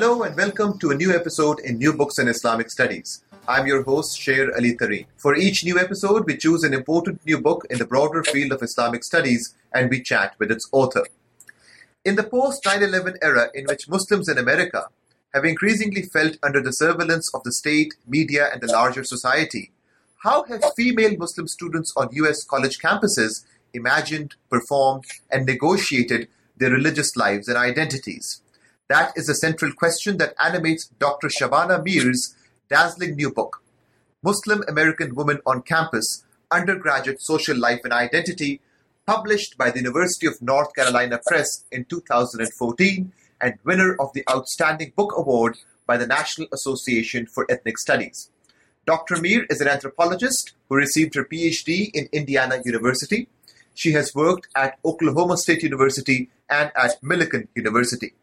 Hello and welcome to a new episode in New Books in Islamic Studies. I'm your host, Sher Ali Tareen. For each new episode, we choose an important new book in the broader field of Islamic studies and we chat with its author. In the post 9 11 era, in which Muslims in America have increasingly felt under the surveillance of the state, media, and the larger society, how have female Muslim students on US college campuses imagined, performed, and negotiated their religious lives and identities? That is the central question that animates Dr. Shabana Mir's dazzling new book, Muslim American Woman on Campus Undergraduate Social Life and Identity, published by the University of North Carolina Press in 2014 and winner of the Outstanding Book Award by the National Association for Ethnic Studies. Dr. Mir is an anthropologist who received her PhD in Indiana University. She has worked at Oklahoma State University and at Millikin University.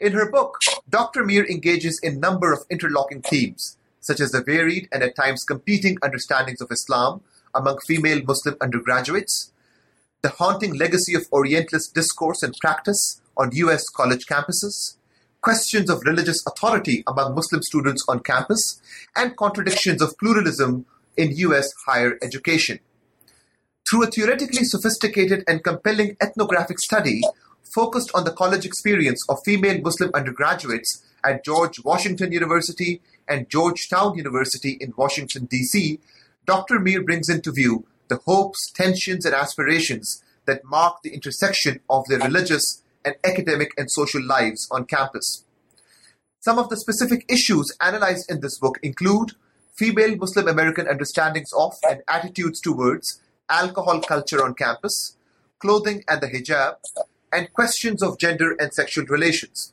In her book, Dr. Mir engages in a number of interlocking themes, such as the varied and at times competing understandings of Islam among female Muslim undergraduates, the haunting legacy of Orientalist discourse and practice on U.S. college campuses, questions of religious authority among Muslim students on campus, and contradictions of pluralism in U.S. higher education. Through a theoretically sophisticated and compelling ethnographic study focused on the college experience of female Muslim undergraduates at George Washington University and Georgetown University in Washington, D.C., Dr. Mir brings into view the hopes, tensions, and aspirations that mark the intersection of their religious and academic and social lives on campus. Some of the specific issues analyzed in this book include female Muslim American understandings of and attitudes towards alcohol culture on campus, clothing and the hijab, and questions of gender and sexual relations.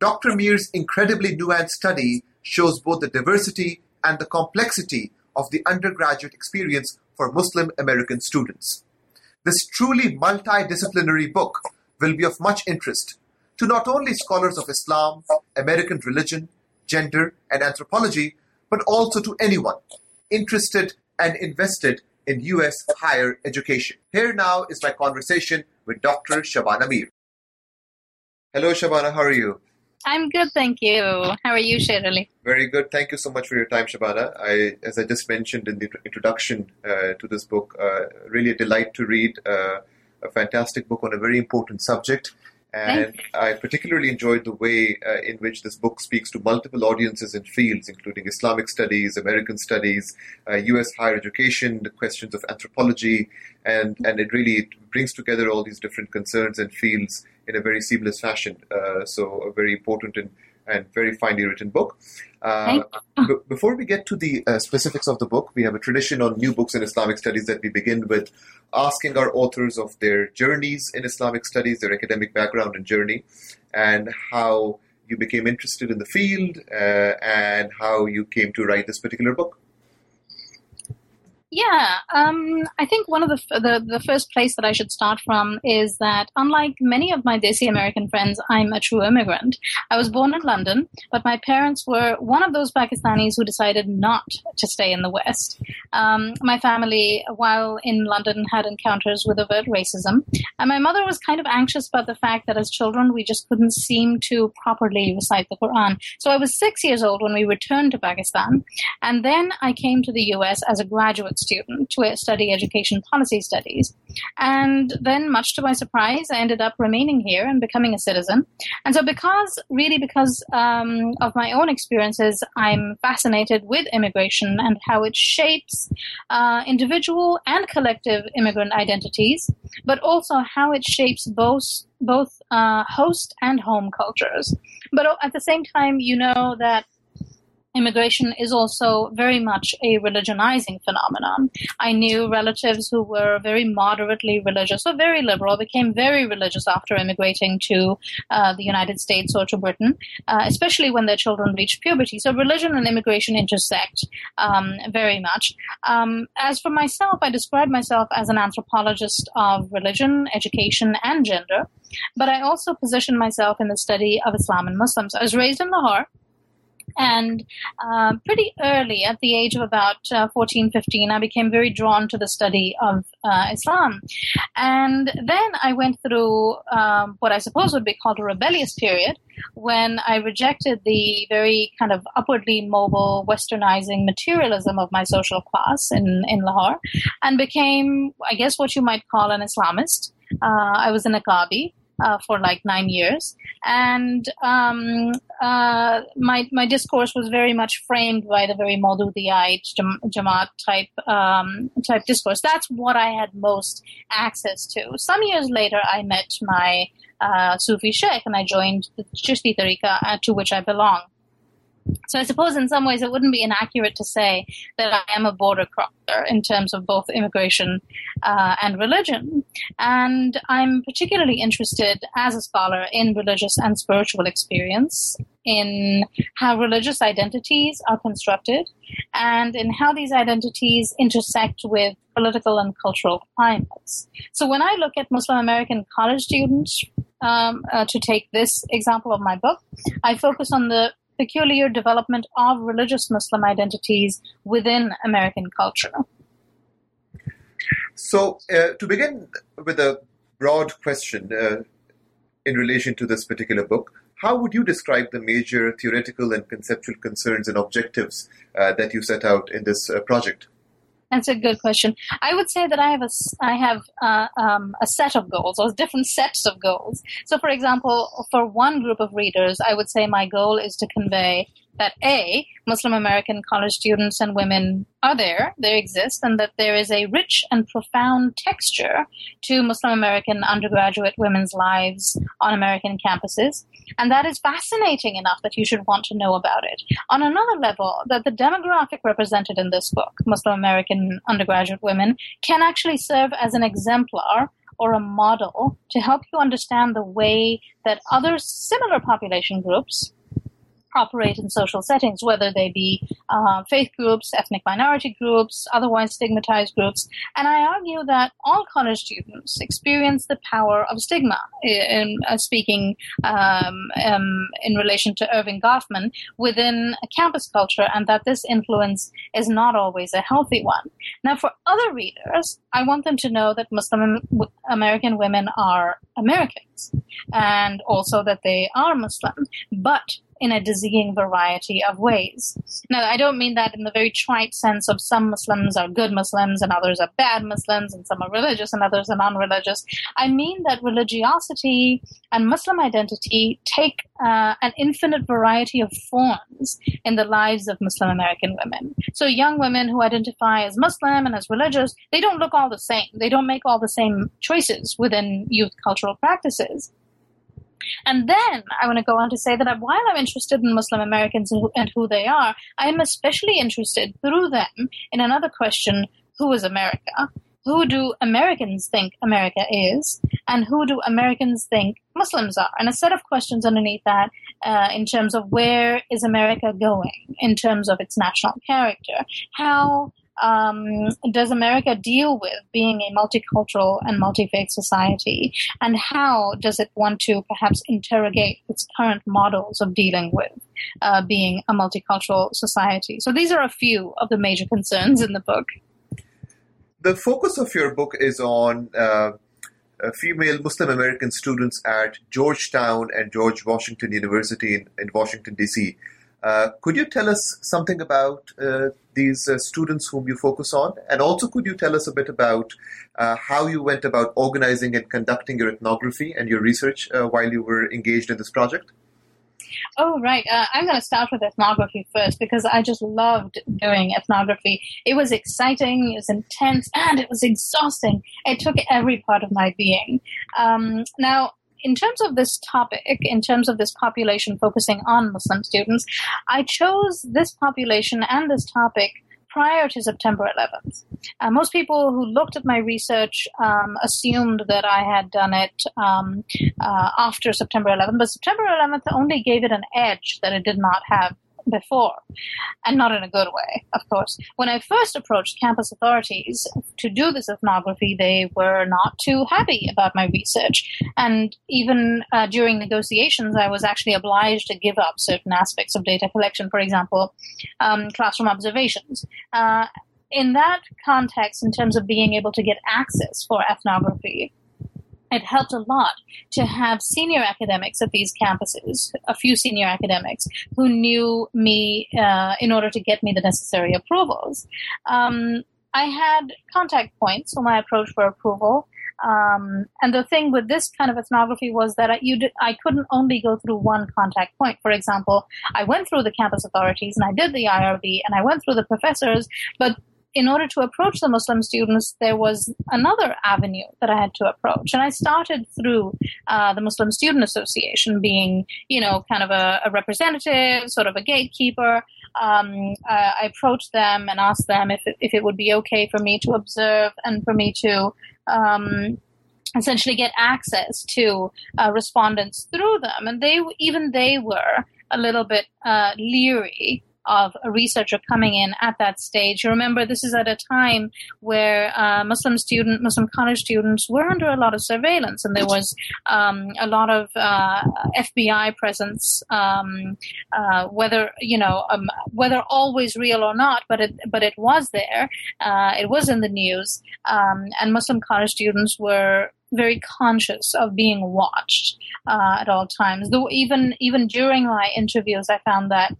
Dr. Mir's incredibly nuanced study shows both the diversity and the complexity of the undergraduate experience for Muslim American students. This truly multidisciplinary book will be of much interest to not only scholars of Islam, American religion, gender, and anthropology, but also to anyone interested and invested in U.S. higher education. Here now is my conversation with Dr. Shabana Mir. Hello, Shabana. How are you? I'm good, thank you. How are you, Sher Ali? Very good. Thank you so much for your time, Shabana. I, as I just mentioned in the introduction uh, to this book, uh, really a delight to read uh, a fantastic book on a very important subject. And I particularly enjoyed the way uh, in which this book speaks to multiple audiences and fields, including Islamic studies, American studies, uh, U.S. higher education, the questions of anthropology, and, and it really brings together all these different concerns and fields in a very seamless fashion. Uh, so, a very important and, and very finely written book. Uh, b- before we get to the uh, specifics of the book, we have a tradition on new books in Islamic studies that we begin with asking our authors of their journeys in Islamic studies, their academic background and journey, and how you became interested in the field uh, and how you came to write this particular book. Yeah, um, I think one of the, the, the first place that I should start from is that unlike many of my Desi American friends, I'm a true immigrant. I was born in London, but my parents were one of those Pakistanis who decided not to stay in the West. Um, my family, while in London, had encounters with overt racism, and my mother was kind of anxious about the fact that as children we just couldn't seem to properly recite the Quran. So I was six years old when we returned to Pakistan, and then I came to the U.S. as a graduate student to study education policy studies. And then, much to my surprise, I ended up remaining here and becoming a citizen. And so, because really because um, of my own experiences, I'm fascinated with immigration and how it shapes uh, individual and collective immigrant identities, but also how it shapes both both uh, host and home cultures. But at the same time, you know that immigration is also very much a religionizing phenomenon. I knew relatives who were very moderately religious or very liberal, became very religious after immigrating to uh, the United States or to Britain, uh, especially when their children reached puberty. So religion and immigration intersect um, very much. Um, as for myself, I describe myself as an anthropologist of religion, education, and gender. But I also position myself in the study of Islam and Muslims. I was raised in Lahore. And uh, pretty early, at the age of about uh, 14, 15, I became very drawn to the study of uh, Islam. And then I went through um, what I suppose would be called a rebellious period when I rejected the very kind of upwardly mobile, westernizing materialism of my social class in, in Lahore and became, I guess, what you might call an Islamist. Uh, I was a niqabi uh, for like nine years, and um, uh, my my discourse was very much framed by the very Maududiyite Jamaat type um, type discourse. That's what I had most access to. Some years later, I met my uh, Sufi sheikh, and I joined the Chishti Tariqa, uh, to which I belong. So I suppose in some ways it wouldn't be inaccurate to say that I am a border crosser in terms of both immigration uh, and religion. And I'm particularly interested as a scholar in religious and spiritual experience, in how religious identities are constructed, and in how these identities intersect with political and cultural climates. So when I look at Muslim American college students, um, uh, to take this example of my book, I focus on the peculiar development of religious Muslim identities within American culture. So, uh, to begin with a broad question uh, in relation to this particular book, how would you describe the major theoretical and conceptual concerns and objectives uh, that you set out in this uh, project? That's a good question. I would say that I have a I have uh, um, a set of goals or different sets of goals. So, for example, for one group of readers, I would say my goal is to convey that A, Muslim American college students and women are there, they exist, and that there is a rich and profound texture to Muslim American undergraduate women's lives on American campuses. And that is fascinating enough that you should want to know about it. On another level, that the demographic represented in this book, Muslim American undergraduate women, can actually serve as an exemplar or a model to help you understand the way that other similar population groups operate in social settings, whether they be uh, faith groups, ethnic minority groups, otherwise stigmatized groups. And I argue that all college students experience the power of stigma, in, uh, speaking um, um, in relation to Erving Goffman, within a campus culture, and that this influence is not always a healthy one. Now, for other readers, I want them to know that Muslim American women are Americans and also that they are Muslim, but in a dizzying variety of ways. Now, I don't mean that in the very trite sense of some Muslims are good Muslims and others are bad Muslims and some are religious and others are non religious. I mean that religiosity and Muslim identity take uh, an infinite variety of forms in the lives of Muslim American women. So, young women who identify as Muslim and as religious, they don't look all the same. They don't make all the same choices within youth cultural practices. And then I want to go on to say that while I'm interested in Muslim Americans and who, and who they are, I am especially interested through them in another question who is America? Who do Americans think America is? And who do Americans think Muslims are? And a set of questions underneath that uh, in terms of where is America going in terms of its national character? How um, does America deal with being a multicultural and multi faith society? And how does it want to perhaps interrogate its current models of dealing with uh, being a multicultural society? So these are a few of the major concerns in the book. The focus of your book is on uh, female Muslim American students at Georgetown and George Washington University in, in Washington, D.C. Uh, could you tell us something about uh, these uh, students whom you focus on? And also, could you tell us a bit about uh, how you went about organizing and conducting your ethnography and your research uh, while you were engaged in this project? Oh, right. I'm going to start with ethnography first because I just loved doing ethnography. It was exciting, it was intense, and it was exhausting. It took every part of my being. Um, now, in terms of this topic, in terms of this population focusing on Muslim students, I chose this population and this topic prior to September 11th. Uh, most people who looked at my research um, assumed that I had done it um, uh, after September 11th, but September 11th only gave it an edge that it did not have before, and not in a good way, of course. When I first approached campus authorities to do this ethnography, they were not too happy about my research. And even uh, during negotiations, I was actually obliged to give up certain aspects of data collection, for example, um, classroom observations. Uh, in that context, in terms of being able to get access for ethnography, it helped a lot to have senior academics at these campuses, a few senior academics who knew me uh, in order to get me the necessary approvals. Um, I had contact points when my approach for approval. Um, and the thing with this kind of ethnography was that I, did, I couldn't only go through one contact point. For example, I went through the campus authorities and I did the IRB and I went through the professors, but in order to approach the Muslim students, there was another avenue that I had to approach. And I started through uh, the Muslim Student Association, being, you know, kind of a, a representative, sort of a gatekeeper. Um, uh, I approached them and asked them if it, if it would be okay for me to observe and for me to um, essentially get access to uh, respondents through them. And they, even they were a little bit uh, leery of a researcher coming in at that stage. You remember, this is at a time where uh, Muslim student, Muslim college students were under a lot of surveillance, and there was um, a lot of uh, FBI presence. Um, uh, whether you know, um, whether always real or not, but it but it was there. Uh, it was in the news, um, and Muslim college students were very conscious of being watched uh, at all times. Though even even during my interviews, I found that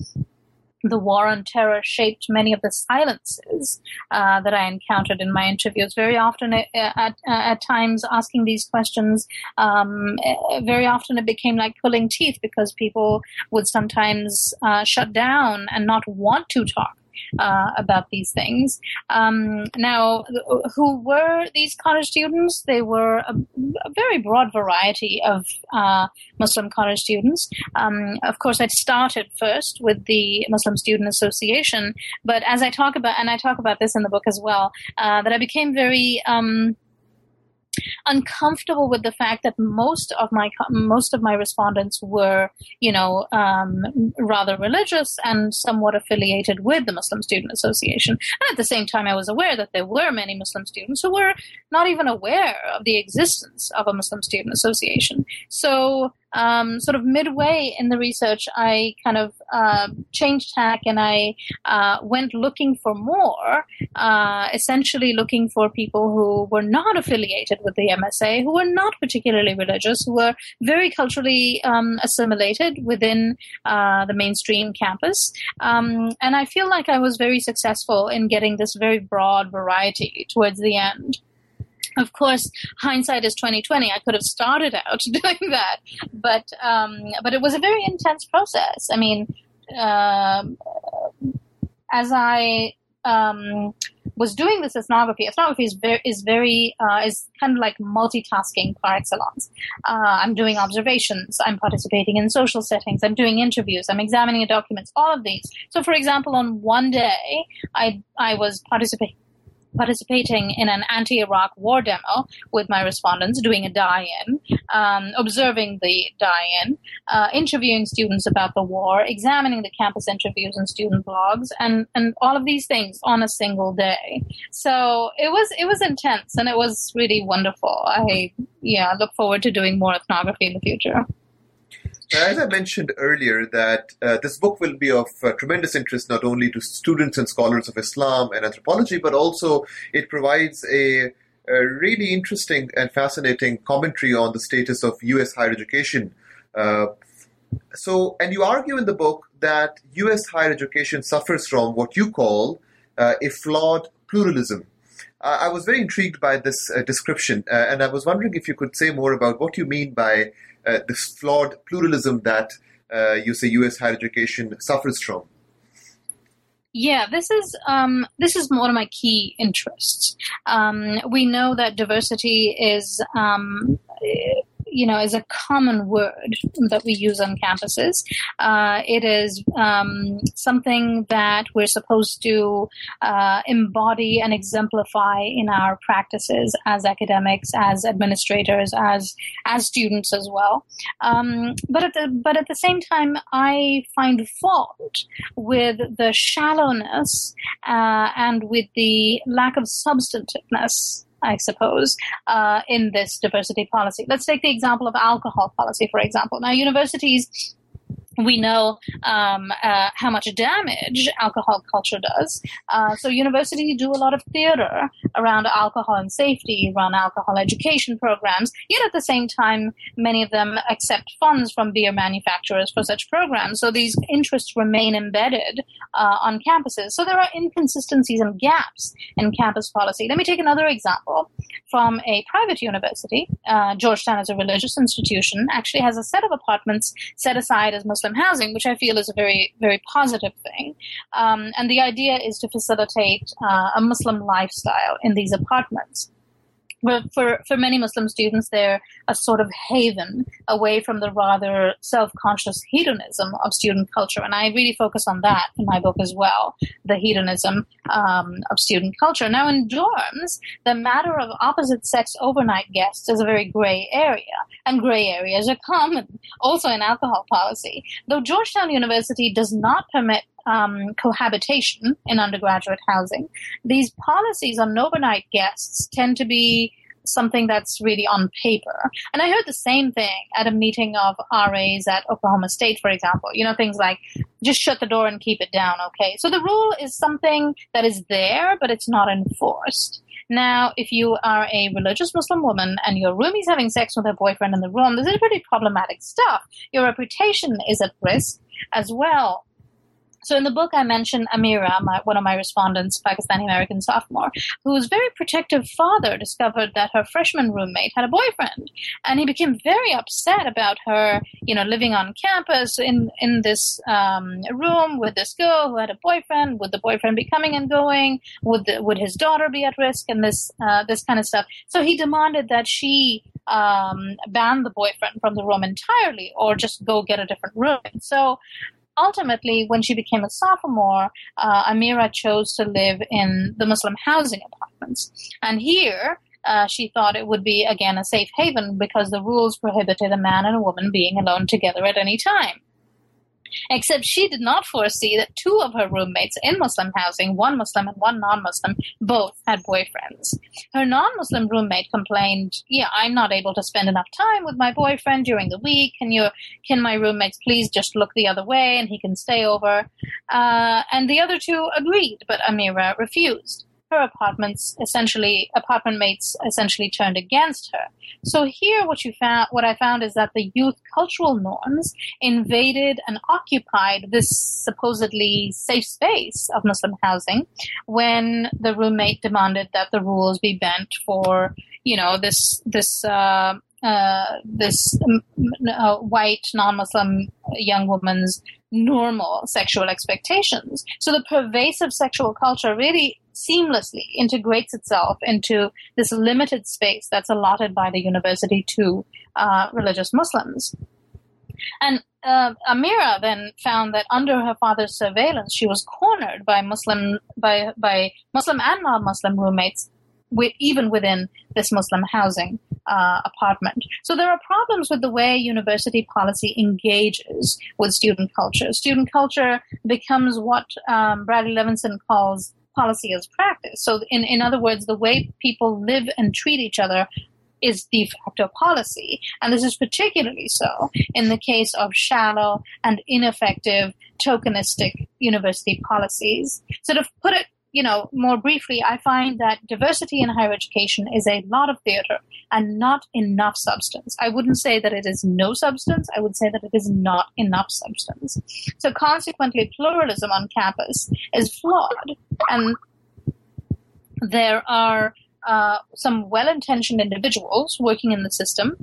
the war on terror shaped many of the silences uh, that I encountered in my interviews. Very often, uh, at, at, at times, asking these questions, um, uh, very often it became like pulling teeth because people would sometimes uh, shut down and not want to talk uh, about these things. Um, now, who were these college students? They were a, a very broad variety of uh, Muslim college students. Um, of course, I started first with the Muslim Student Association, but as I talk about, and I talk about this in the book as well, uh, that I became very um, uncomfortable with the fact that most of my most of my respondents were, you know, um, rather religious and somewhat affiliated with the Muslim Student Association. And at the same time, I was aware that there were many Muslim students who were not even aware of the existence of a Muslim Student Association. So um, sort of midway in the research, I kind of uh, changed tack and I uh, went looking for more, uh, essentially looking for people who were not affiliated with the MSA, who were not particularly religious, who were very culturally um, assimilated within uh, the mainstream campus. Um, and I feel like I was very successful in getting this very broad variety towards the end of course, hindsight is twenty twenty. I could have started out doing that, but um, but it was a very intense process. I mean, uh, as I um, was doing this ethnography, ethnography is very is very uh, is kind of like multitasking par excellence. Uh, I'm doing observations. I'm participating in social settings. I'm doing interviews. I'm examining documents. All of these. So, for example, on one day, I I was participating participating in an anti-Iraq war demo with my respondents, doing a die-in, um, observing the die-in, uh, interviewing students about the war, examining the campus interviews and student blogs, and and all of these things on a single day. So it was it was intense and it was really wonderful. I yeah look forward to doing more ethnography in the future. As I mentioned earlier, that uh, this book will be of uh, tremendous interest not only to students and scholars of Islam and anthropology, but also it provides a, a really interesting and fascinating commentary on the status of U.S. higher education. Uh, so, and you argue in the book that U.S. higher education suffers from what you call uh, a flawed pluralism. I was very intrigued by this uh, description, uh, and I was wondering if you could say more about what you mean by uh, this flawed pluralism that uh, you say U.S. higher education suffers from? Yeah, this is um, this is one of my key interests. Um, we know that diversity is um, you know, is a common word that we use on campuses. Uh, it is um, something that we're supposed to uh, embody and exemplify in our practices as academics, as administrators, as as students as well. Um, but at the but at the same time, I find fault with the shallowness uh, and with the lack of substantiveness I suppose, uh, in this diversity policy. Let's take the example of alcohol policy, for example. Now, universities we know um, uh, how much damage alcohol culture does. Uh, so universities do a lot of theater around alcohol and safety, run alcohol education programs. Yet at the same time, many of them accept funds from beer manufacturers for such programs. So these interests remain embedded uh, on campuses. So there are inconsistencies and gaps in campus policy. Let me take another example from a private university. Uh, Georgetown is a religious institution, actually has a set of apartments set aside as Muslim Housing, which I feel is a very, very positive thing. Um, and the idea is to facilitate uh, a Muslim lifestyle in these apartments. But for, for many Muslim students, they're a sort of haven away from the rather self-conscious hedonism of student culture. And I really focus on that in my book as well, the hedonism um, of student culture. Now, in dorms, the matter of opposite sex overnight guests is a very gray area, and gray areas are common also in alcohol policy. Though Georgetown University does not permit um, cohabitation in undergraduate housing, these policies on overnight guests tend to be something that's really on paper. And I heard the same thing at a meeting of RAs at Oklahoma State, for example. You know, things like just shut the door and keep it down, okay? So the rule is something that is there, but it's not enforced. Now, if you are a religious Muslim woman and your roomie's having sex with her boyfriend in the room, this is pretty problematic stuff. Your reputation is at risk as well. So in the book, I mentioned Amira, my, one of my respondents, Pakistani American sophomore, whose very protective father discovered that her freshman roommate had a boyfriend, and he became very upset about her, you know, living on campus in in this um, room with this girl who had a boyfriend. Would the boyfriend be coming and going? Would the, would his daughter be at risk? And this uh, this kind of stuff. So he demanded that she um, ban the boyfriend from the room entirely, or just go get a different room. So ultimately, when she became a sophomore, uh, Amira chose to live in the Muslim housing apartments. And here, uh, she thought it would be, again, a safe haven because the rules prohibited a man and a woman being alone together at any time. Except she did not foresee that two of her roommates in Muslim housing, one Muslim and one non Muslim, both had boyfriends. Her non Muslim roommate complained, Yeah, I'm not able to spend enough time with my boyfriend during the week. Can, you, can my roommates please just look the other way and he can stay over? Uh, and the other two agreed, but Amira refused her apartments essentially apartment mates essentially turned against her. So here what you found what I found is that the youth cultural norms invaded and occupied this supposedly safe space of Muslim housing when the roommate demanded that the rules be bent for you know this this uh, uh, this uh, white non-Muslim young woman's normal sexual expectations. So the pervasive sexual culture really seamlessly integrates itself into this limited space that's allotted by the university to uh, religious Muslims. And uh, Amira then found that under her father's surveillance, she was cornered by Muslim by by Muslim and non-Muslim roommates, with, even within this Muslim housing uh, apartment. So there are problems with the way university policy engages with student culture. Student culture becomes what um, Bradley Levinson calls policy as practice. So, in, in other words, the way people live and treat each other is de facto policy. And this is particularly so in the case of shallow and ineffective tokenistic university policies. So, to put it you know, more briefly, I find that diversity in higher education is a lot of theater and not enough substance. I wouldn't say that it is no substance. I would say that it is not enough substance. So consequently, pluralism on campus is flawed. And there are uh, some well-intentioned individuals working in the system,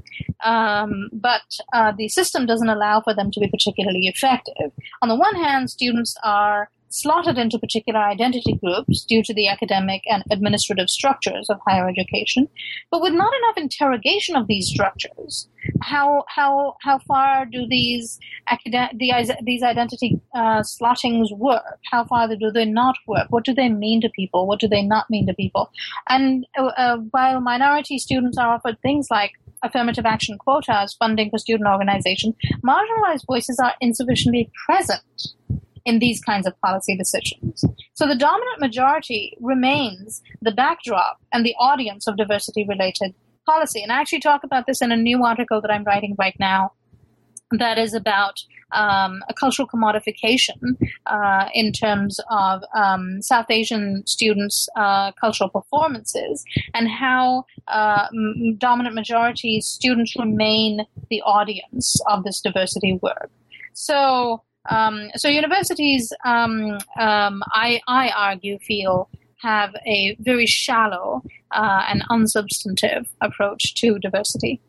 um, but uh, the system doesn't allow for them to be particularly effective. On the one hand, students are slotted into particular identity groups due to the academic and administrative structures of higher education, but with not enough interrogation of these structures. How how how far do these academic these identity uh, slottings work? How far do they not work? What do they mean to people? What do they not mean to people? And uh, uh while minority students are offered things like affirmative action quotas, funding for student organizations, marginalized voices are insufficiently present in these kinds of policy decisions. So the dominant majority remains the backdrop and the audience of diversity related policy. And I actually talk about this in a new article that I'm writing right now that is about um, a cultural commodification uh, in terms of um, South Asian students' uh, cultural performances and how uh, m- dominant majority students remain the audience of this diversity work. So, um, so universities, um, um, I, I argue, feel have a very shallow uh, and unsubstantive approach to diversity.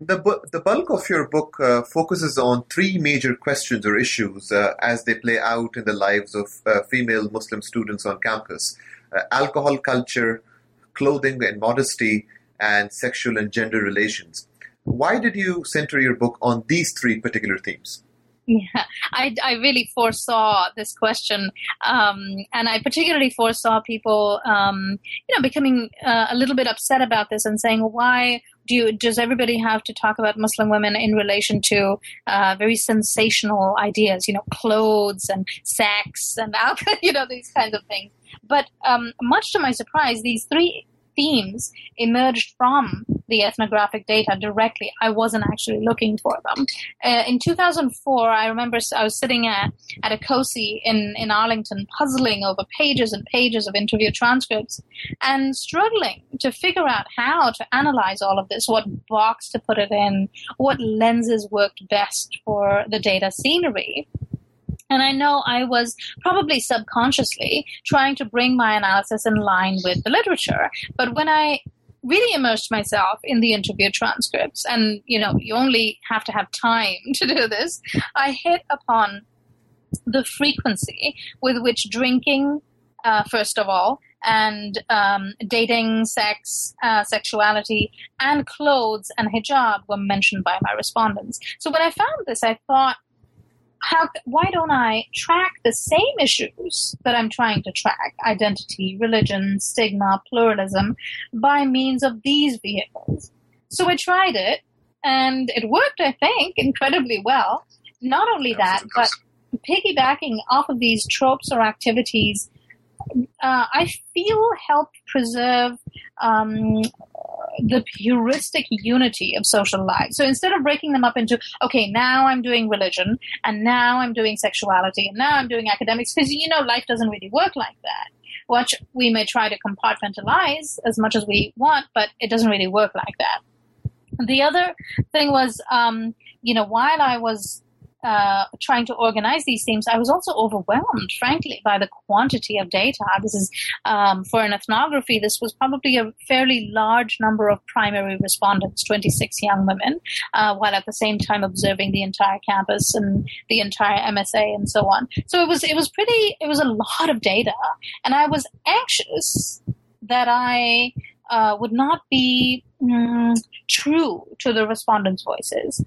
The, bu- the bulk of your book uh, focuses on three major questions or issues uh, as they play out in the lives of uh, female Muslim students on campus uh, alcohol culture, clothing and modesty, and sexual and gender relations. Why did you center your book on these three particular themes? Yeah, I, I really foresaw this question, um, and I particularly foresaw people, um, you know, becoming uh, a little bit upset about this and saying, "Why do you, does everybody have to talk about Muslim women in relation to uh, very sensational ideas, you know, clothes and sex and alcohol, you know, these kinds of things?" But um, much to my surprise, these three themes emerged from the ethnographic data directly. I wasn't actually looking for them. Uh, in 2004, I remember I was sitting at, at a COSI in, in Arlington, puzzling over pages and pages of interview transcripts and struggling to figure out how to analyze all of this, what box to put it in, what lenses worked best for the data scenery. And I know I was probably subconsciously trying to bring my analysis in line with the literature. But when I really immersed myself in the interview transcripts, and you know, you only have to have time to do this, I hit upon the frequency with which drinking, uh, first of all, and um, dating, sex, uh, sexuality, and clothes and hijab were mentioned by my respondents. So when I found this, I thought, how, why don't I track the same issues that I'm trying to track identity, religion, stigma, pluralism by means of these vehicles? So I tried it and it worked, I think, incredibly well. Not only that, but piggybacking off of these tropes or activities, uh, I feel helped preserve um, the heuristic unity of social life. So instead of breaking them up into, okay, now I'm doing religion, and now I'm doing sexuality, and now I'm doing academics, because you know life doesn't really work like that. Which we may try to compartmentalize as much as we want, but it doesn't really work like that. The other thing was, um, you know, while I was uh, trying to organize these themes, I was also overwhelmed, frankly, by the quantity of data. This is um, for an ethnography. This was probably a fairly large number of primary respondents, 26 young women, uh, while at the same time observing the entire campus and the entire MSA and so on. So it was it was pretty. It was a lot of data, and I was anxious that I uh, would not be mm, true to the respondents' voices.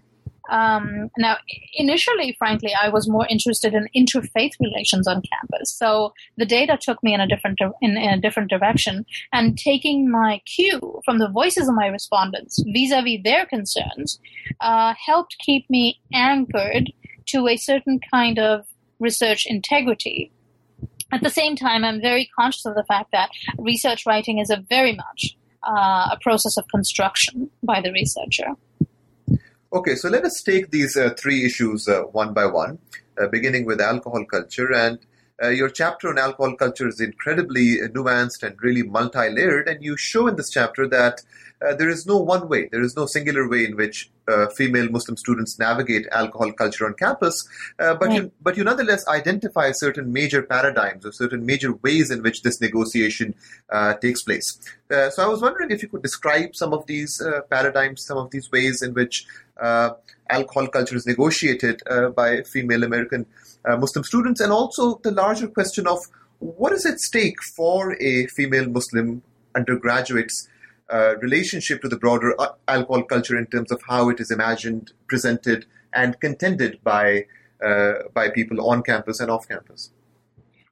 Um, now, initially, frankly, I was more interested in interfaith relations on campus. So the data took me in a different in, in a different direction, and taking my cue from the voices of my respondents vis-a-vis their concerns uh, helped keep me anchored to a certain kind of research integrity. At the same time, I'm very conscious of the fact that research writing is a very much uh, a process of construction by the researcher. Okay, so let us take these uh, three issues uh, one by one, uh, beginning with alcohol culture. And uh, your chapter on alcohol culture is incredibly nuanced and really multi layered. And you show in this chapter that uh, there is no one way, there is no singular way in which uh, female Muslim students navigate alcohol culture on campus, uh, but right. you, but you nonetheless identify certain major paradigms or certain major ways in which this negotiation uh, takes place. Uh, so I was wondering if you could describe some of these uh, paradigms, some of these ways in which alcohol culture is negotiated by female American Muslim students, and also the larger question of what is at stake for a female Muslim undergraduate's relationship to the broader uh, alcohol culture in terms of how it is imagined, presented, and contended by uh, by people on campus and off campus.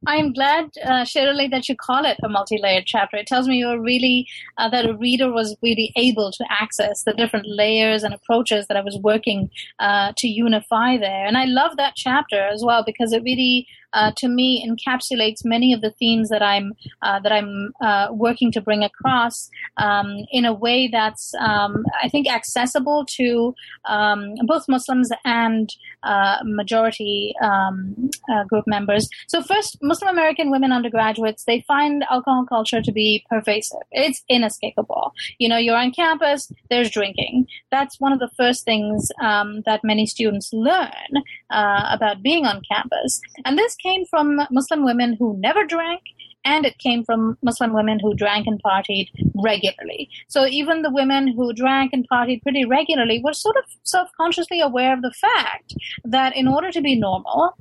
I'm glad, uh, Sher Ali, that you call it a multi-layered chapter. It tells me you're really uh, that a reader was really able to access the different layers and approaches that I was working uh, to unify there. And I love that chapter as well because it really uh, to me encapsulates many of the themes that I'm uh, that I'm uh, working to bring across um, in a way that's um, I think accessible to um, both Muslims and uh, majority um, uh, group members. So first, Muslim American women undergraduates they find alcohol culture to be pervasive. It's inescapable. You know, you're on campus, there's drinking. That's one of the first things um, that many students learn uh, about being on campus, and this came from Muslim women who never drank, and it came from Muslim women who drank and partied regularly. So even the women who drank and partied pretty regularly were sort of self-consciously aware of the fact that in order to be normal,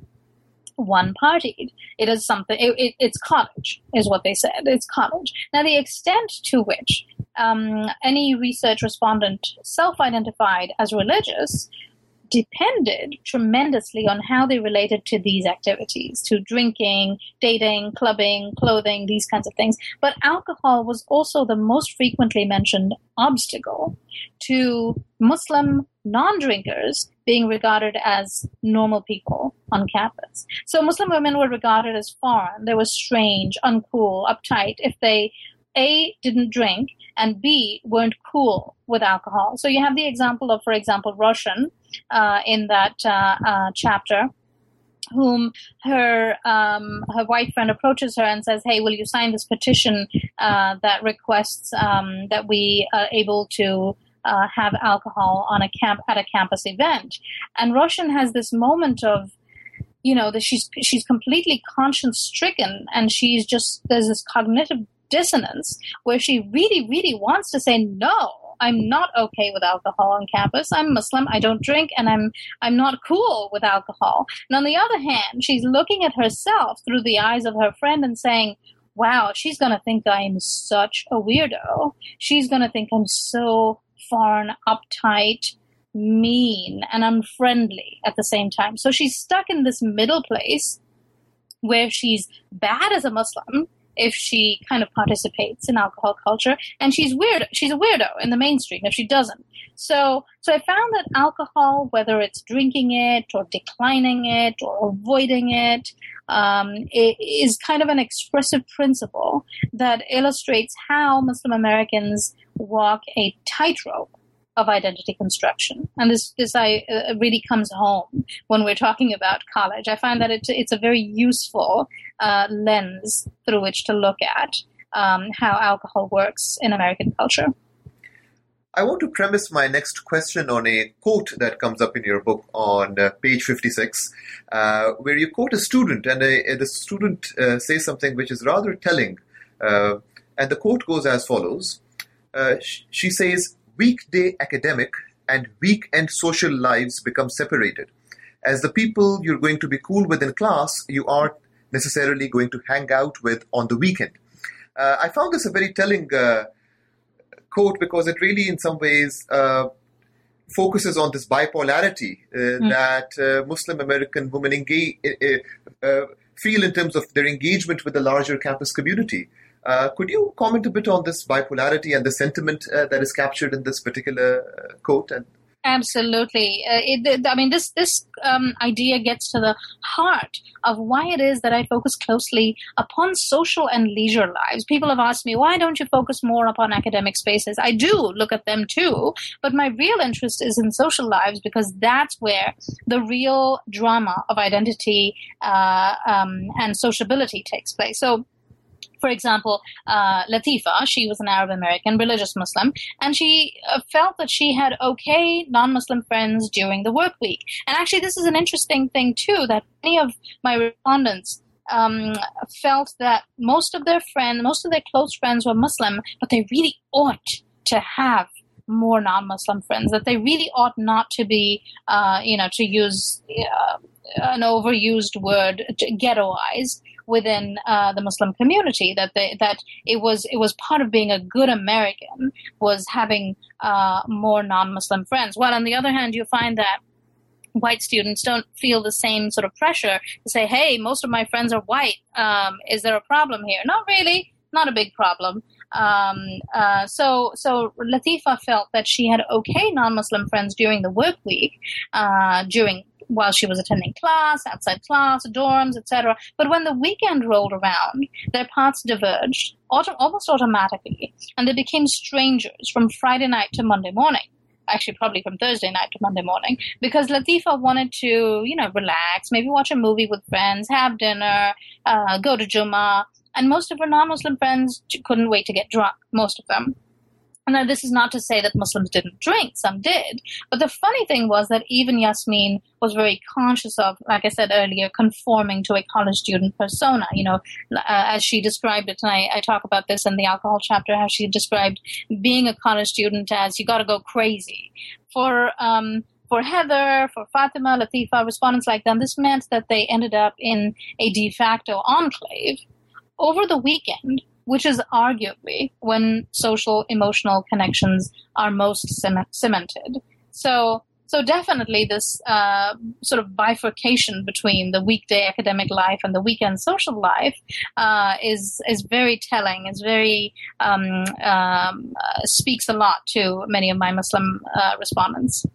one partied. It is something. It, it, it's college, is what they said. It's college. Now, the extent to which um, any research respondent self-identified as religious depended tremendously on how they related to these activities, to drinking, dating, clubbing, clothing, these kinds of things. But alcohol was also the most frequently mentioned obstacle to Muslim non drinkers being regarded as normal people on campus. So Muslim women were regarded as foreign. They were strange, uncool, uptight if they A, didn't drink, and B, weren't cool with alcohol. So you have the example of, for example, Roshan uh, in that uh, uh, chapter whom her um, her white friend approaches her and says, "Hey, will you sign this petition uh, that requests um, that we are able to uh, have alcohol on a camp at a campus event?" And Roshan has this moment of, you know, that she's she's completely conscience stricken, and she's just there's this cognitive dissonance where she really, really wants to say no I'm not okay with alcohol on campus. I'm Muslim. I don't drink, and I'm I'm not cool with alcohol. And on the other hand, she's looking at herself through the eyes of her friend and saying, "Wow, she's gonna think I'm such a weirdo. She's gonna think I'm so foreign, uptight." mean and unfriendly at the same time. So she's stuck in this middle place where she's bad as a Muslim, if she kind of participates in alcohol culture. And she's weird she's a weirdo in the mainstream if she doesn't. So so i found that alcohol whether it's drinking it or declining it or avoiding it, um, it is kind of an expressive principle that illustrates how muslim americans walk a tightrope of identity construction. And this, this I, uh, really comes home when we're talking about college. I find that it, it's a very useful uh, lens through which to look at um, how alcohol works in American culture. I want to premise my next question on a quote that comes up in your book on uh, page 56, uh, where you quote a student, and a, the student uh, says something which is rather telling. Uh, and the quote goes as follows She says, weekday academic and weekend social lives become separated. As the people you're going to be cool with in class, you aren't necessarily going to hang out with on the weekend. Uh, I found this a very telling uh, quote because it really, in some ways, uh, focuses on this bipolarity mm. that uh, Muslim American women engage, uh, feel in terms of their engagement with the larger campus community. Uh, could you comment a bit on this bipolarity and the sentiment uh, that is captured in this particular uh, quote? And Absolutely. Uh, it, I mean, this this um, idea gets to the heart of why it is that I focus closely upon social and leisure lives. People have asked me, why don't you focus more upon academic spaces? I do look at them too, but my real interest is in social lives because that's where the real drama of identity uh, um, and sociability takes place. So for example, uh, Latifa, she was an Arab American religious Muslim, and she uh, felt that she had okay non Muslim friends during the work week. And actually, this is an interesting thing, too, that many of my respondents um, felt that most of their friends, most of their close friends were Muslim, but they really ought to have more non-Muslim friends. That they really ought not to be, uh, you know, to use uh, an overused word, ghettoized within uh, the Muslim community. That they, that it was it was part of being a good American was having uh, more non-Muslim friends. While on the other hand, you find that white students don't feel the same sort of pressure to say, "Hey, most of my friends are white. Um, is there a problem here?" Not really. Not a big problem. Um, uh, so, so Latifa felt that she had okay non-Muslim friends during the work week, uh, during while she was attending class, outside class, dorms, etc. But when the weekend rolled around, their paths diverged auto- almost automatically, and they became strangers from Friday night to Monday morning. Actually, probably from Thursday night to Monday morning, because Latifa wanted to, you know, relax, maybe watch a movie with friends, have dinner, uh, go to Juma, and most of her non-Muslim friends couldn't wait to get drunk. Most of them. Now, this is not to say that Muslims didn't drink, some did. But the funny thing was that even Yasmin was very conscious of, like I said earlier, conforming to a college student persona. You know, uh, as she described it, and I, I, talk about this in the alcohol chapter, how she described being a college student as you got to go crazy. For, um, for Heather, for Fatima, Latifa, respondents like them, this meant that they ended up in a de facto enclave. Over the weekend, which is arguably when social emotional connections are most cemented. So, so definitely this uh, sort of bifurcation between the weekday academic life and the weekend social life uh, is is very telling. Is very um, um, uh, speaks a lot to many of my Muslim uh, respondents.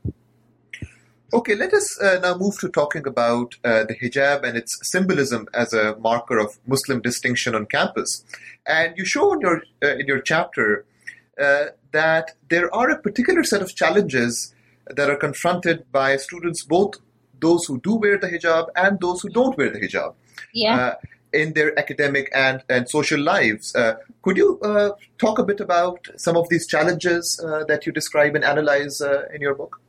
Okay, let us uh, now move to talking about uh, the hijab and its symbolism as a marker of Muslim distinction on campus. And you show in your uh, in your chapter uh, that there are a particular set of challenges that are confronted by students, both those who do wear the hijab and those who don't wear the hijab. Yeah. Uh, in their academic and, and social lives. Uh, could you talk a bit about some of these challenges that you describe and analyze in your book?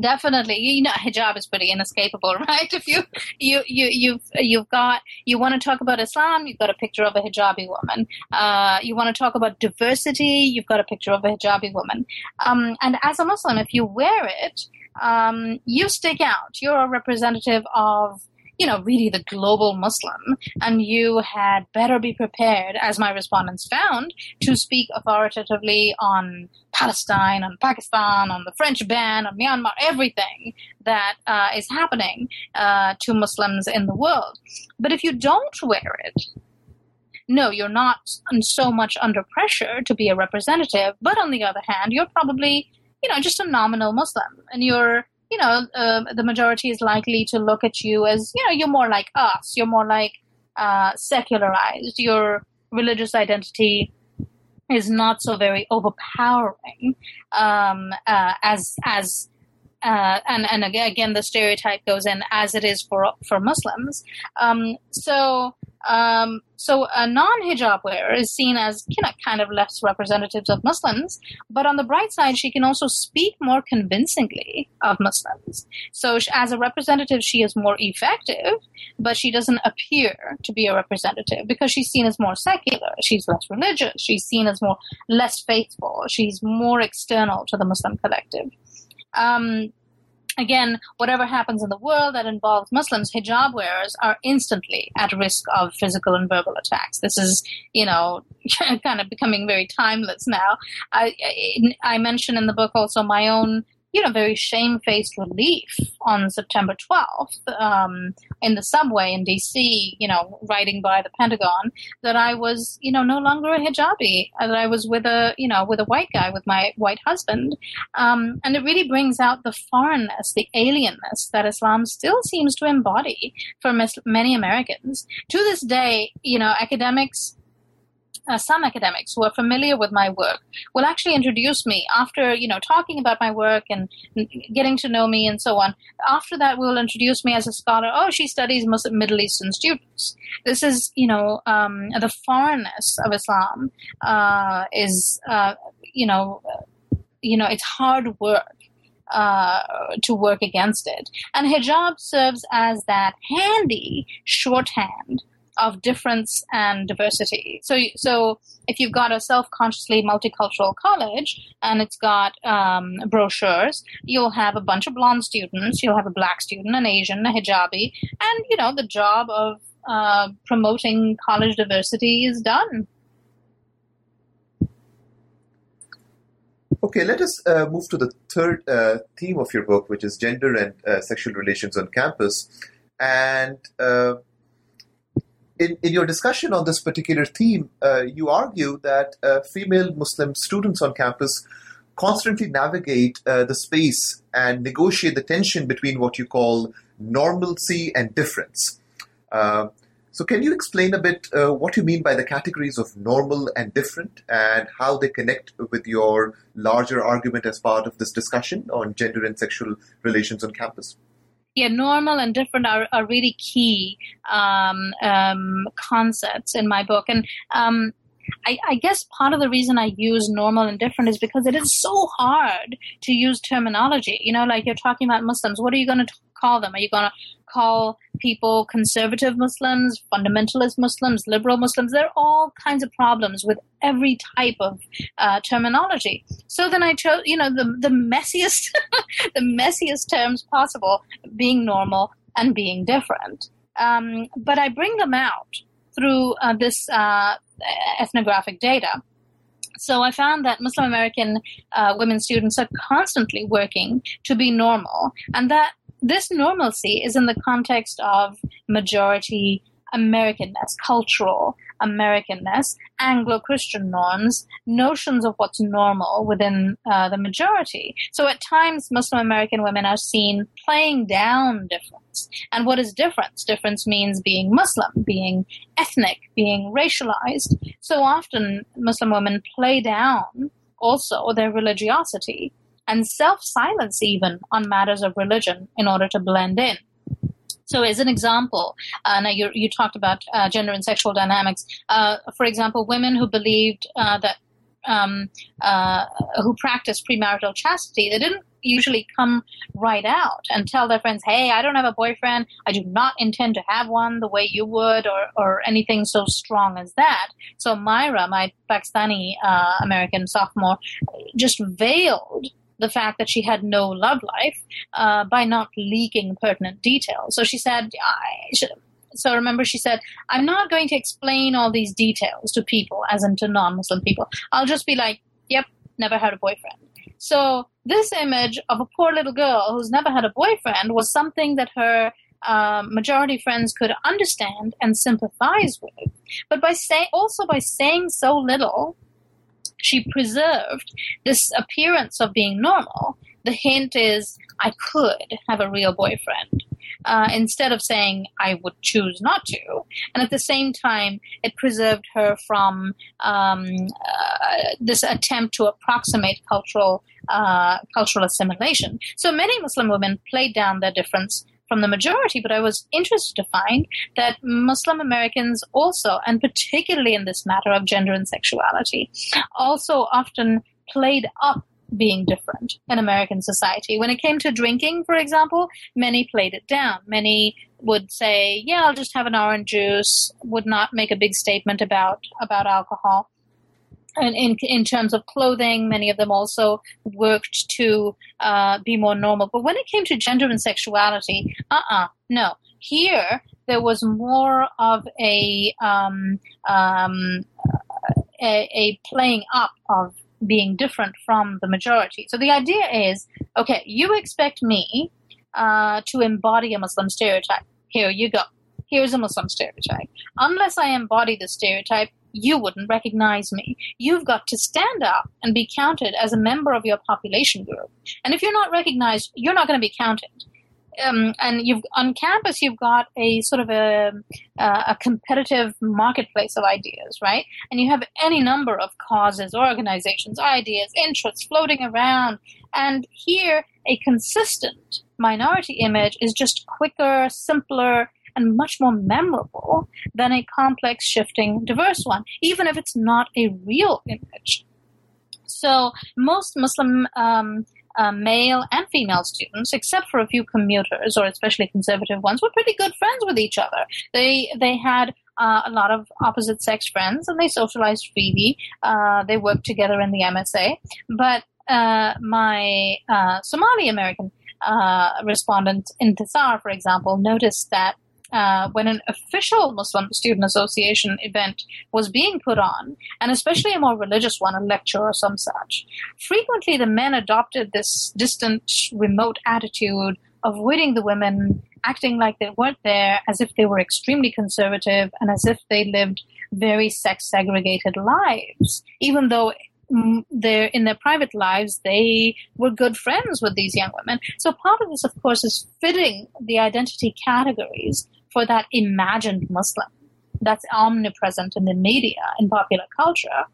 Definitely, you know, hijab is pretty inescapable, right? If you you you you've you've got you want to talk about Islam, you've got a picture of a hijabi woman. Uh, you want to talk about diversity, you've got a picture of a hijabi woman. Um, and as a Muslim, if you wear it, um, you stick out. You're a representative of you know, really the global Muslim, and you had better be prepared, as my respondents found, to speak authoritatively on Palestine, on Pakistan, on the French ban, on Myanmar, everything that uh, is happening uh, to Muslims in the world. But if you don't wear it, no, you're not so much under pressure to be a representative. But on the other hand, you're probably, you know, just a nominal Muslim, and you're you know, uh, the majority is likely to look at you as, you know, you're more like us. You're more like uh, secularized. Your religious identity is not so very overpowering um, uh, as as uh, and and again the stereotype goes in as it is for for Muslims. Um, so um, so a non-hijab wearer is seen as you know kind of less representatives of Muslims, but on the bright side, she can also speak more convincingly of Muslims. So as a representative, she is more effective, but she doesn't appear to be a representative because she's seen as more secular. She's less religious. She's seen as more less faithful. She's more external to the Muslim collective. Um, again, whatever happens in the world that involves Muslims, hijab wearers are instantly at risk of physical and verbal attacks. This is, you know, kind of becoming very timeless now. I, I mention in the book also my own you know, very shamefaced relief on September 12th um, in the subway in DC, you know, riding by the Pentagon, that I was, you know, no longer a hijabi, that I was with a, you know, with a white guy, with my white husband. Um, and it really brings out the foreignness, the alienness that Islam still seems to embody for many Americans. To this day, you know, academics uh, some academics who are familiar with my work will actually introduce me after you know talking about my work and getting to know me and so on. After that, will introduce me as a scholar. Oh, she studies Muslim Middle Eastern students. This is you know um, the foreignness of Islam uh, is uh, you know you know it's hard work uh, to work against it. And hijab serves as that handy shorthand of difference and diversity. So, so if you've got a self-consciously multicultural college and it's got um, brochures, you'll have a bunch of blonde students, you'll have a black student, an Asian, a hijabi, and you know the job of uh, promoting college diversity is done. Okay, let us uh, move to the third uh, theme of your book, which is gender and uh, sexual relations on campus. And uh, in, in your discussion on this particular theme, uh, you argue that uh, female Muslim students on campus constantly navigate the space and negotiate the tension between what you call normalcy and difference. So, can you explain a bit uh, what you mean by the categories of normal and different and how they connect with your larger argument as part of this discussion on gender and sexual relations on campus? Yeah, normal and different are, are really key um, um, concepts in my book. And um, I, I, guess part of the reason I use normal and different is because it is so hard to use terminology. You know, like you're talking about Muslims. What are you going to call them? Are you going to call people conservative Muslims, fundamentalist Muslims, liberal Muslims. There are all kinds of problems with every type of uh, terminology. So then I chose, you know, the the messiest, the messiest terms possible, being normal and being different. Um, but I bring them out through uh, this uh, ethnographic data. So I found that Muslim American uh, women students are constantly working to be normal, and that this normalcy is in the context of majority Americanness, cultural Americanness, Anglo Christian norms, notions of what's normal within uh, the majority. So at times, Muslim American women are seen playing down difference. And what is difference? Difference means being Muslim, being ethnic, being racialized. So often, Muslim women play down also their religiosity and self silence even on matters of religion in order to blend in. So, as an example, uh, now you, you talked about uh, gender and sexual dynamics. Uh, for example, women who believed uh, that um, uh, who practiced premarital chastity, they didn't usually come right out and tell their friends, "Hey, I don't have a boyfriend. I do not intend to have one the way you would, or or anything so strong as that." So Myra, my Pakistani uh, American sophomore, just veiled the fact that she had no love life uh, by not leaking pertinent details. So she said, so remember she said, I'm not going to explain all these details to people, as in to non-Muslim people. I'll just be like, yep, never had a boyfriend. So this image of a poor little girl who's never had a boyfriend was something that her um, majority friends could understand and sympathize with. But by say also by saying so little, she preserved this appearance of being normal. The hint is, I could have a real boyfriend. Uh, instead of saying I would choose not to. And at the same time, it preserved her from um, uh, this attempt to approximate cultural uh, cultural assimilation. So many Muslim women played down their difference from the majority, but I was interested to find that Muslim Americans also, and particularly in this matter of gender and sexuality, also often played up being different in American society. When it came to drinking, for example, many played it down. Many would say, "Yeah, I'll just have an orange juice," would not make a big statement about about alcohol and in in terms of clothing, many of them also worked to uh, be more normal. But when it came to gender and sexuality, uh uh no. Here there was more of a um, um, a, a playing up of being different from the majority. So the idea is, okay, you expect me uh, to embody a Muslim stereotype. Here you go. Here's a Muslim stereotype. Unless I embody the stereotype, you wouldn't recognize me. You've got to stand up and be counted as a member of your population group. And if you're not recognized, you're not going to be counted. um, and you've on campus you've got a sort of a a competitive marketplace of ideas, right? And you have any number of causes, organizations, ideas, interests floating around. And here, a consistent minority image is just quicker, simpler, and much more memorable than a complex, shifting, diverse one, even if it's not a real image. So most Muslim um, uh, male and female students, except for a few commuters or especially conservative ones, were pretty good friends with each other. They they had uh, a lot of opposite sex friends and they socialized freely. Uh, they worked together in the MSA. But uh, my uh, Somali American uh, respondent Intisar, for example, noticed that uh, when an official Muslim Student Association event was being put on, and especially a more religious one, a lecture or some such, frequently the men adopted this distant, remote attitude, avoiding the women, acting like they weren't there, as if they were extremely conservative, and as if they lived very sex segregated lives, even though they're in their private lives they were good friends with these young women. So part of this of course is fitting the identity categories for that imagined Muslim that's omnipresent in the media in popular culture.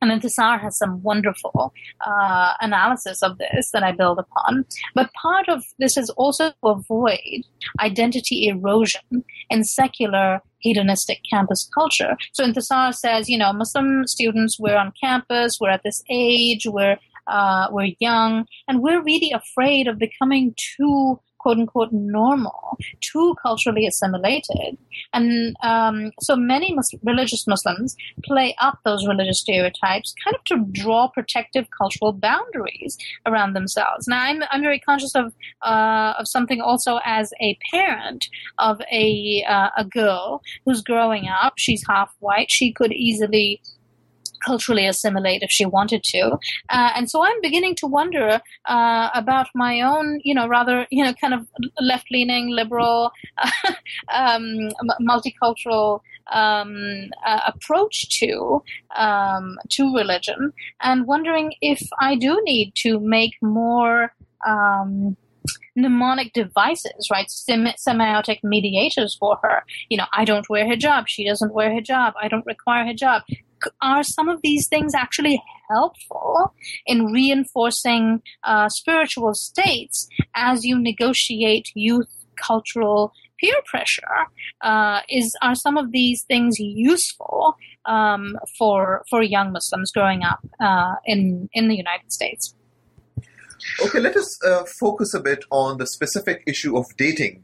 And Intisar has some wonderful uh, analysis of this that I build upon. But part of this is also to avoid identity erosion in secular hedonistic campus culture. So Intisar says, you know, Muslim students, we're on campus, we're at this age, we're uh, we're young, and we're really afraid of becoming too quote unquote normal, too culturally assimilated. And um, so many religious Muslims play up those religious stereotypes kind of to draw protective cultural boundaries around themselves. Now, I'm, I'm very conscious of, uh, of something also as a parent of a, uh, a girl who's growing up. She's half white. She could easily culturally assimilate if she wanted to. Uh, and so I'm beginning to wonder uh, about my own, you know, rather, you know, kind of left leaning, liberal, um, multicultural um, uh, approach to um, to religion, and wondering if I do need to make more um, mnemonic devices, right? Sem- semiotic mediators for her. You know, I don't wear hijab. She doesn't wear hijab. I don't require hijab are some of these things actually helpful in reinforcing uh, spiritual states as you negotiate youth cultural peer pressure? Uh, is are some of these things useful um, for for young Muslims growing up uh, in in the United States? Okay, let us uh, focus a bit on the specific issue of dating.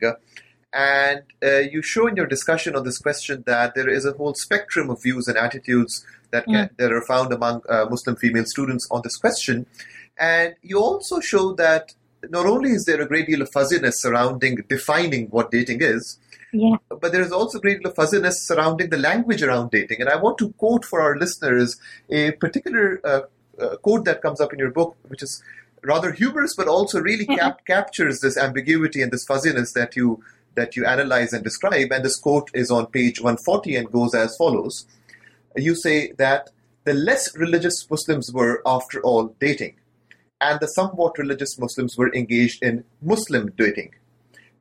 And uh, you show in your discussion on this question that there is a whole spectrum of views and attitudes that, can, mm. that are found among uh, Muslim female students on this question. And you also show that not only is there a great deal of fuzziness surrounding defining what dating is, yeah. but there is also a great deal of fuzziness surrounding the language around dating. And I want to quote for our listeners a particular uh, uh quote that comes up in your book, which is rather humorous, but also really cap- captures this ambiguity and this fuzziness that you that you analyze and describe. And this quote is on page 140 and goes as follows. You say that the less religious Muslims were, after all, dating, and the somewhat religious Muslims were engaged in Muslim dating.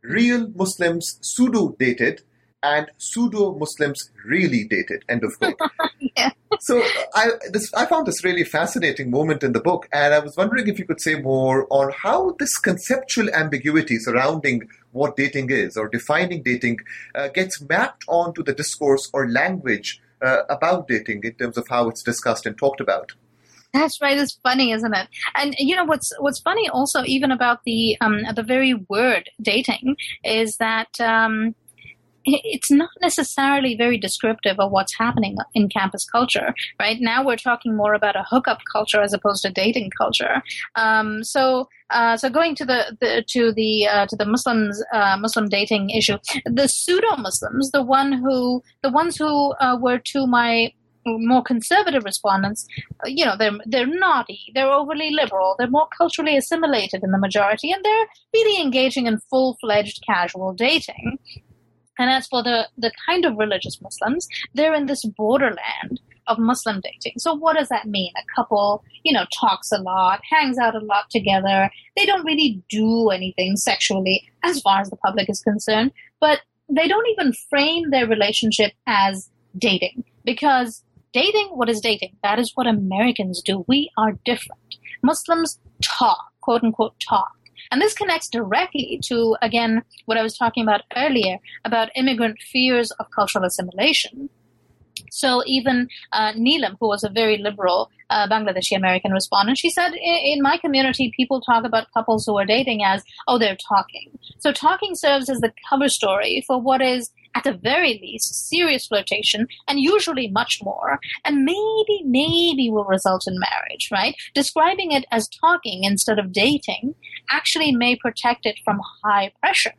Real Muslims pseudo dated, and pseudo Muslims really dated. End of quote. yeah. So I this I found this really fascinating moment in the book, and I was wondering if you could say more on how this conceptual ambiguity surrounding what dating is or defining dating uh, gets mapped onto the discourse or language uh, about dating in terms of how it's discussed and talked about. That's right. It's funny, isn't it? And you know what's what's funny also, even about the um, the very word dating, is that um, it's not necessarily very descriptive of what's happening in campus culture, right? Now we're talking more about a hookup culture as opposed to dating culture. Um, so, uh, so going to the, the to the uh, to the Muslims uh, Muslim dating issue, the pseudo Muslims, the one who the ones who uh, were to my more conservative respondents, you know, they're they're naughty, they're overly liberal, they're more culturally assimilated in the majority, and they're really engaging in full fledged casual dating. And as for the, the kind of religious Muslims, they're in this borderland of Muslim dating. So what does that mean? A couple, you know, talks a lot, hangs out a lot together. They don't really do anything sexually as far as the public is concerned, but they don't even frame their relationship as dating because dating, what is dating? That is what Americans do. We are different. Muslims talk, quote unquote, talk. And this connects directly to, again, what I was talking about earlier about immigrant fears of cultural assimilation. So even uh, Neelam, who was a very liberal uh, Bangladeshi American respondent, she said, in my community, people talk about couples who are dating as, oh, they're talking. So talking serves as the cover story for what is at the very least, serious flirtation, and usually much more, and maybe, maybe will result in marriage, right? Describing it as talking instead of dating actually may protect it from high pressure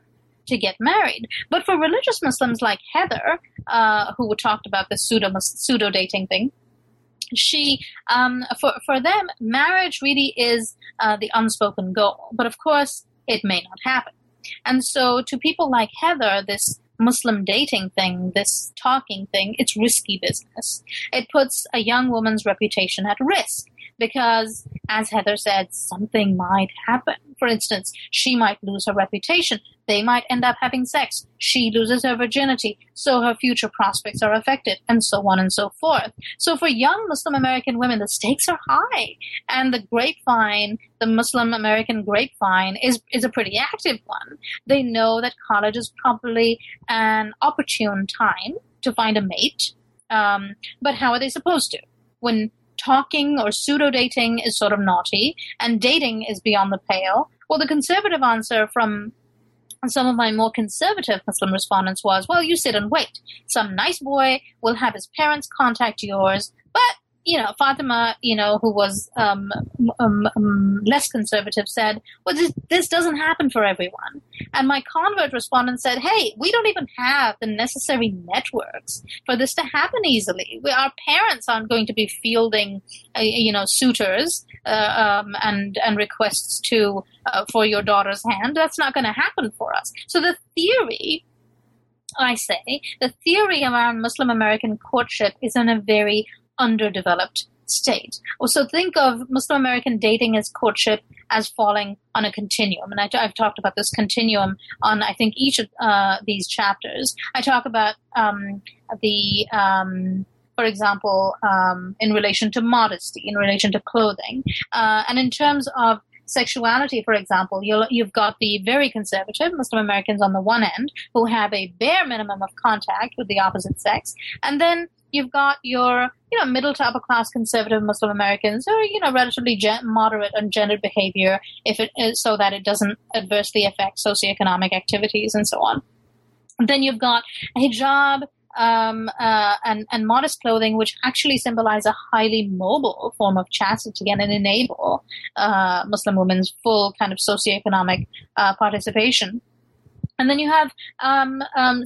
to get married. But for religious Muslims like Heather, uh, who talked about the pseudo pseudo dating thing, she um, for for them, marriage really is uh, the unspoken goal. But of course, it may not happen. And so, to people like Heather, this Muslim dating thing, this talking thing, it's risky business. It puts a young woman's reputation at risk because, as Heather said, something might happen. For instance, she might lose her reputation. They might end up having sex. She loses her virginity, so her future prospects are affected, and so on and so forth. So for young Muslim American women, the stakes are high, and the grapevine, the Muslim American grapevine, is is a pretty active one. They know that college is probably an opportune time to find a mate, um, but how are they supposed to? When talking or pseudo dating is sort of naughty and dating is beyond the pale. Well, the conservative answer from some of my more conservative Muslim respondents was, well, you sit and wait. Some nice boy will have his parents contact yours, but you know, Fatima, you know, who was um, um, um, less conservative, said, "Well, this, this, doesn't happen for everyone." And my convert respondent said, "Hey, we don't even have the necessary networks for this to happen easily. We, our parents aren't going to be fielding, uh, you know, suitors uh, um, and and requests to uh, for your daughter's hand. That's not going to happen for us." So the theory I say, the theory around Muslim American courtship is in a very underdeveloped state. Also, think of Muslim American dating as courtship as falling on a continuum. And I, have talked about this continuum on, I think, each of uh, these chapters. I talk about um, the, um, for example, um, in relation to modesty, in relation to clothing, uh, and in terms of sexuality, for example, you have got the very conservative Muslim Americans on the one end who have a bare minimum of contact with the opposite sex, and then you've got your you know middle to upper class conservative Muslim Americans who are you know relatively gen- moderate on gendered behavior if it is so that it doesn't adversely affect socioeconomic activities and so on. then you've got hijab um, uh, and, and modest clothing, which actually symbolize a highly mobile form of chastity and enable uh, Muslim women's full kind of socioeconomic uh, participation. And then you have um, um,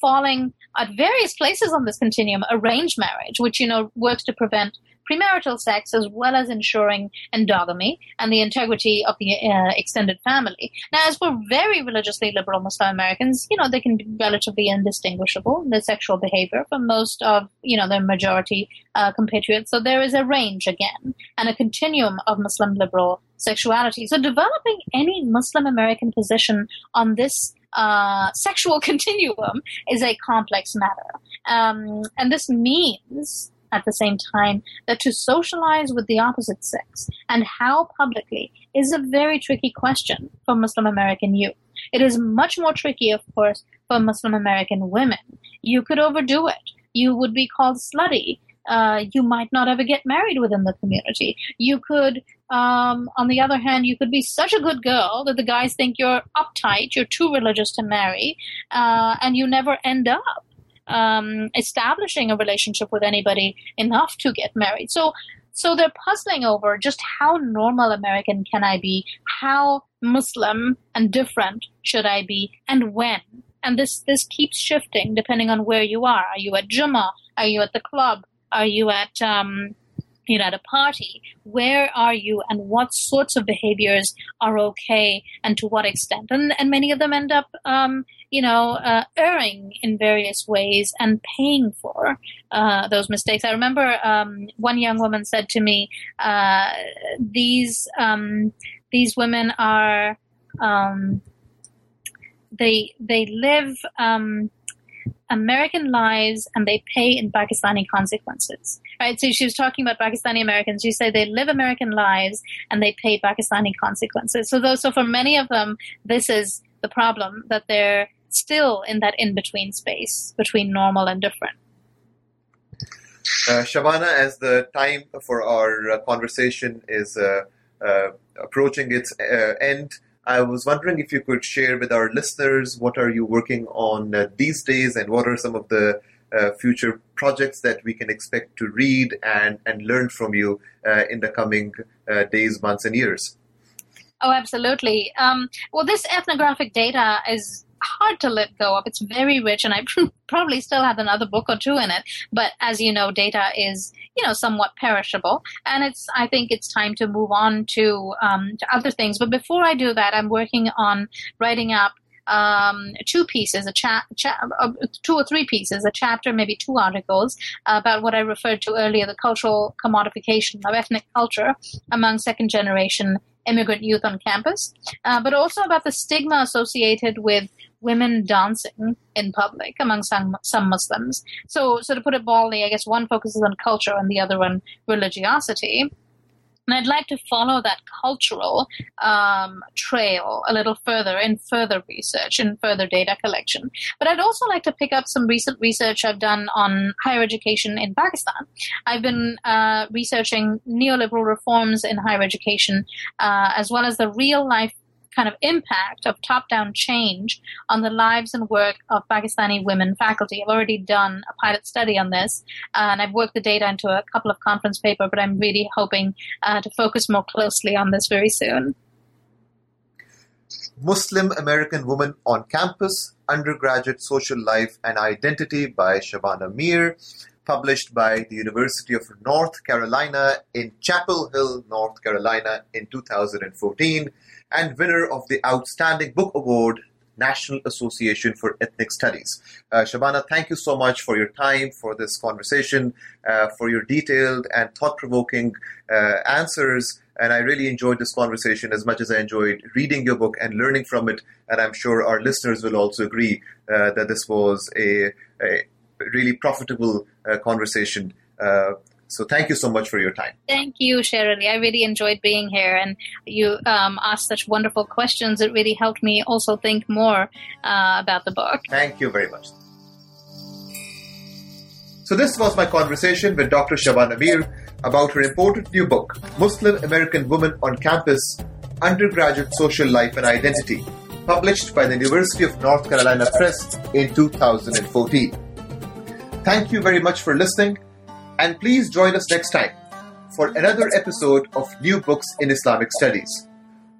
falling at various places on this continuum arranged marriage, which you know works to prevent premarital sex as well as ensuring endogamy and the integrity of the uh, extended family. Now, as for very religiously liberal Muslim Americans, you know, they can be relatively indistinguishable in their sexual behavior from most of, you know, their majority uh, compatriots. So there is a range again and a continuum of Muslim liberal sexuality. So developing any Muslim American position on this uh, sexual continuum is a complex matter. Um, and this means at the same time that to socialize with the opposite sex and how publicly is a very tricky question for Muslim American youth. It is much more tricky, of course, for Muslim American women. You could overdo it. You would be called slutty. Uh, you might not ever get married within the community. You could, um, on the other hand, you could be such a good girl that the guys think you're uptight, you're too religious to marry, uh, and you never end up um, establishing a relationship with anybody enough to get married. So, so they're puzzling over just how normal American can I be, how Muslim and different should I be, and when. And this this keeps shifting depending on where you are. Are you at Jummah? Are you at the club? Are you at um, you know, at a party, where are you and what sorts of behaviors are okay and to what extent? And, and many of them end up, um, you know, uh, erring in various ways and paying for uh, those mistakes. I remember um, one young woman said to me, uh, "These um, these women are um, they they live." Um, American lives and they pay in Pakistani consequences. Right? So she was talking about Pakistani Americans. She said they live American lives and they pay Pakistani consequences. So those, so for many of them, this is the problem that they're still in that in between space between normal and different. Uh, Shabana, as the time for our uh, conversation is uh, uh approaching its uh, end, I was wondering if you could share with our listeners what are you working on uh, these days and what are some of the uh, future projects that we can expect to read and, and learn from you uh, in the coming uh, days, months, and years. Oh, absolutely. Um, well, this ethnographic data is hard to let go of. It's very rich, and I probably still have another book or two in it. But as you know, data is you know somewhat perishable, and it's I think it's time to move on to um, to other things. But before I do that, I'm working on writing up um, two pieces, a chat, cha- uh, two or three pieces, a chapter, maybe two articles about what I referred to earlier, the cultural commodification of ethnic culture among second generation immigrant youth on campus, uh, but also about the stigma associated with women dancing in public among some some Muslims. So, so to put it baldly, I guess one focuses on culture and the other on religiosity. And I'd like to follow that cultural um, trail a little further in further research and further data collection. But I'd also like to pick up some recent research I've done on higher education in Pakistan. I've been uh, researching neoliberal reforms in higher education, uh, as well as the real life kind of impact of top down change on the lives and work of Pakistani women faculty. I've already done a pilot study on this, and I've worked the data into a couple of conference papers, but I'm really hoping uh, to focus more closely on this very soon. Muslim American Woman on Campus Undergraduate Social Life and Identity by Shabana Mir, published by the University of North Carolina in Chapel Hill, North Carolina in 2014 and winner of the Outstanding Book Award, National Association for Ethnic Studies. Uh, Shabana, thank you so much for your time, for this conversation, uh, for your detailed and thought provoking uh, answers. And I really enjoyed this conversation as much as I enjoyed reading your book and learning from it. And I'm sure our listeners will also agree uh, that this was a, a really profitable uh, conversation. Uh, so thank you so much for your time. Thank you, Sher Ali. I really enjoyed being here, and you um, asked such wonderful questions. It really helped me also think more uh, about the book. Thank you very much. So this was my conversation with Dr. Shabana Mir about her important new book, Muslim American Woman on Campus, Undergraduate Social Life and Identity, published by the University of North Carolina Press in 2014. Thank you very much for listening and please join us next time for another episode of New Books in Islamic Studies.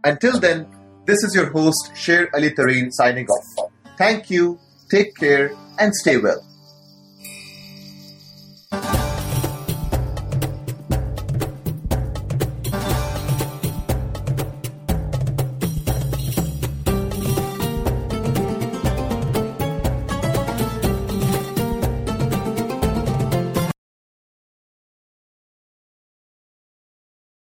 Until then, this is your host, Sher Ali Tareen, signing off. Thank you, take care, and stay well.